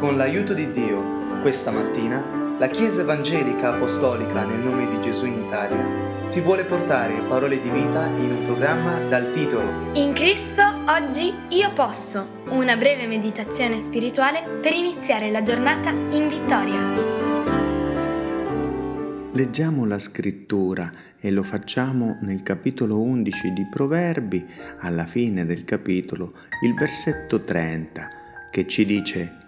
Con l'aiuto di Dio, questa mattina, la Chiesa Evangelica Apostolica nel nome di Gesù in Italia ti vuole portare parole di vita in un programma dal titolo In Cristo oggi io posso, una breve meditazione spirituale per iniziare la giornata in vittoria. Leggiamo la scrittura e lo facciamo nel capitolo 11 di Proverbi, alla fine del capitolo, il versetto 30, che ci dice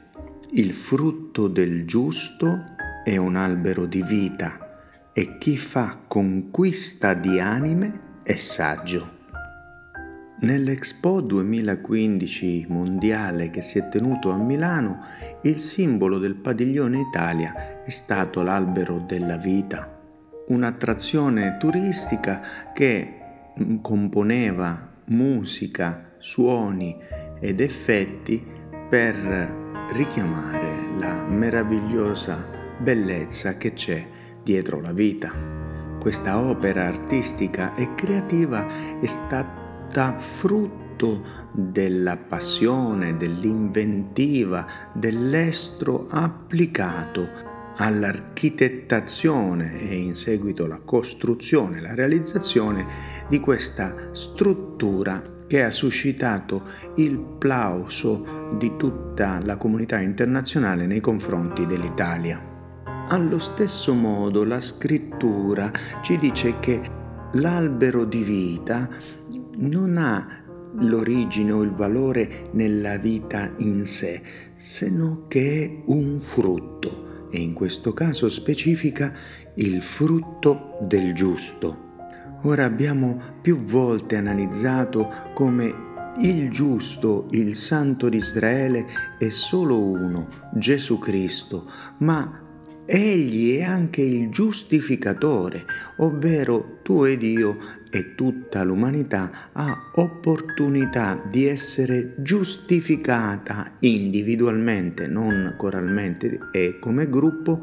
il frutto del giusto è un albero di vita e chi fa conquista di anime è saggio. Nell'Expo 2015 mondiale che si è tenuto a Milano, il simbolo del padiglione Italia è stato l'albero della vita, un'attrazione turistica che componeva musica, suoni ed effetti per richiamare la meravigliosa bellezza che c'è dietro la vita. Questa opera artistica e creativa è stata frutto della passione, dell'inventiva, dell'estro applicato all'architettazione e in seguito alla costruzione, la realizzazione di questa struttura che ha suscitato il plauso di tutta la comunità internazionale nei confronti dell'Italia. Allo stesso modo la scrittura ci dice che l'albero di vita non ha l'origine o il valore nella vita in sé, se no che è un frutto e in questo caso specifica il frutto del giusto. Ora abbiamo più volte analizzato come il giusto, il santo di Israele è solo uno, Gesù Cristo, ma Egli è anche il giustificatore, ovvero tu ed io e tutta l'umanità ha opportunità di essere giustificata individualmente, non coralmente e come gruppo,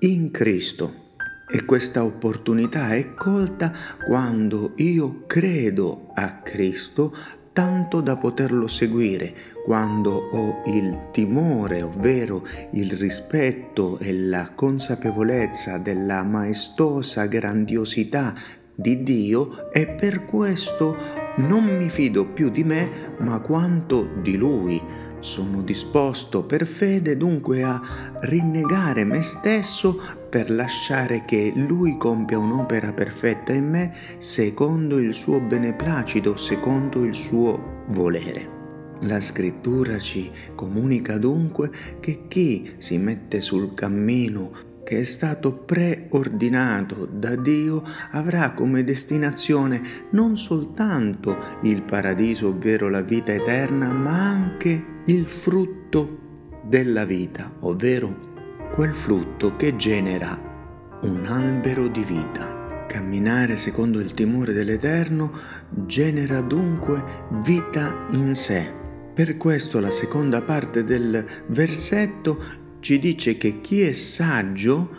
in Cristo. E questa opportunità è colta quando io credo a Cristo tanto da poterlo seguire, quando ho il timore, ovvero il rispetto e la consapevolezza della maestosa grandiosità di Dio e per questo non mi fido più di me, ma quanto di Lui sono disposto per fede dunque a rinnegare me stesso per lasciare che Lui compia un'opera perfetta in me secondo il suo beneplacito, secondo il suo volere. La scrittura ci comunica dunque che chi si mette sul cammino che è stato preordinato da Dio avrà come destinazione non soltanto il paradiso, ovvero la vita eterna, ma anche il frutto della vita, ovvero quel frutto che genera un albero di vita. Camminare secondo il timore dell'Eterno genera dunque vita in sé. Per questo la seconda parte del versetto ci dice che chi è saggio,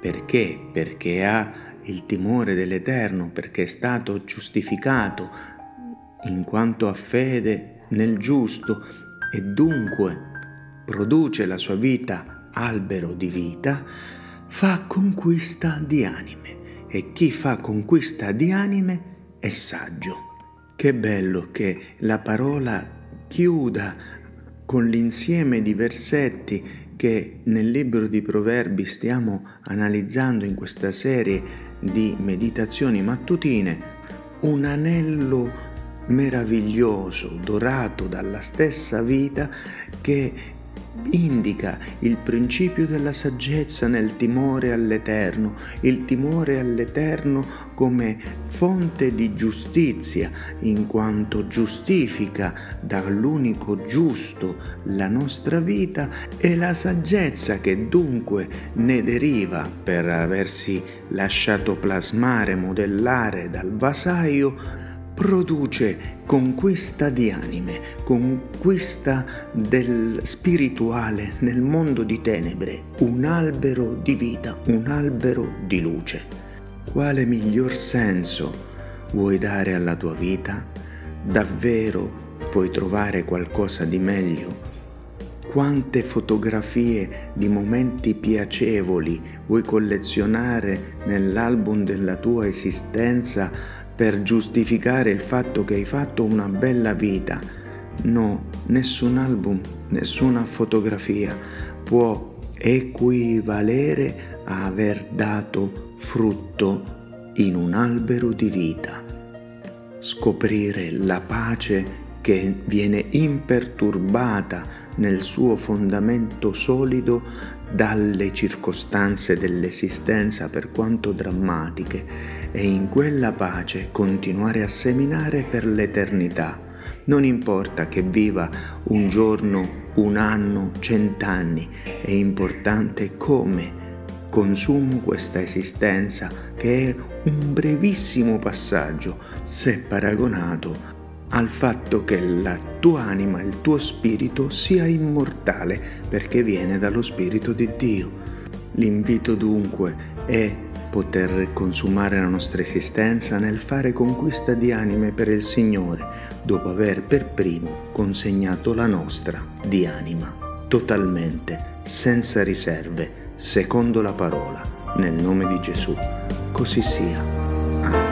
perché? Perché ha il timore dell'Eterno, perché è stato giustificato in quanto ha fede nel giusto e dunque produce la sua vita albero di vita, fa conquista di anime e chi fa conquista di anime è saggio. Che bello che la parola chiuda con l'insieme di versetti che nel libro di Proverbi stiamo analizzando in questa serie di meditazioni mattutine, un anello meraviglioso, dorato dalla stessa vita che indica il principio della saggezza nel timore all'Eterno, il timore all'Eterno come fonte di giustizia, in quanto giustifica dall'unico giusto la nostra vita e la saggezza che dunque ne deriva per aversi lasciato plasmare, modellare dal vasaio produce conquista di anime, conquista del spirituale nel mondo di tenebre, un albero di vita, un albero di luce. Quale miglior senso vuoi dare alla tua vita? Davvero puoi trovare qualcosa di meglio? quante fotografie di momenti piacevoli vuoi collezionare nell'album della tua esistenza per giustificare il fatto che hai fatto una bella vita. No, nessun album, nessuna fotografia può equivalere a aver dato frutto in un albero di vita. Scoprire la pace che viene imperturbata nel suo fondamento solido dalle circostanze dell'esistenza per quanto drammatiche e in quella pace continuare a seminare per l'eternità. Non importa che viva un giorno, un anno, cent'anni, è importante come consumo questa esistenza che è un brevissimo passaggio se paragonato al fatto che la tua anima, il tuo spirito sia immortale perché viene dallo Spirito di Dio. L'invito dunque è poter consumare la nostra esistenza nel fare conquista di anime per il Signore, dopo aver per primo consegnato la nostra di anima, totalmente, senza riserve, secondo la parola, nel nome di Gesù. Così sia. Nel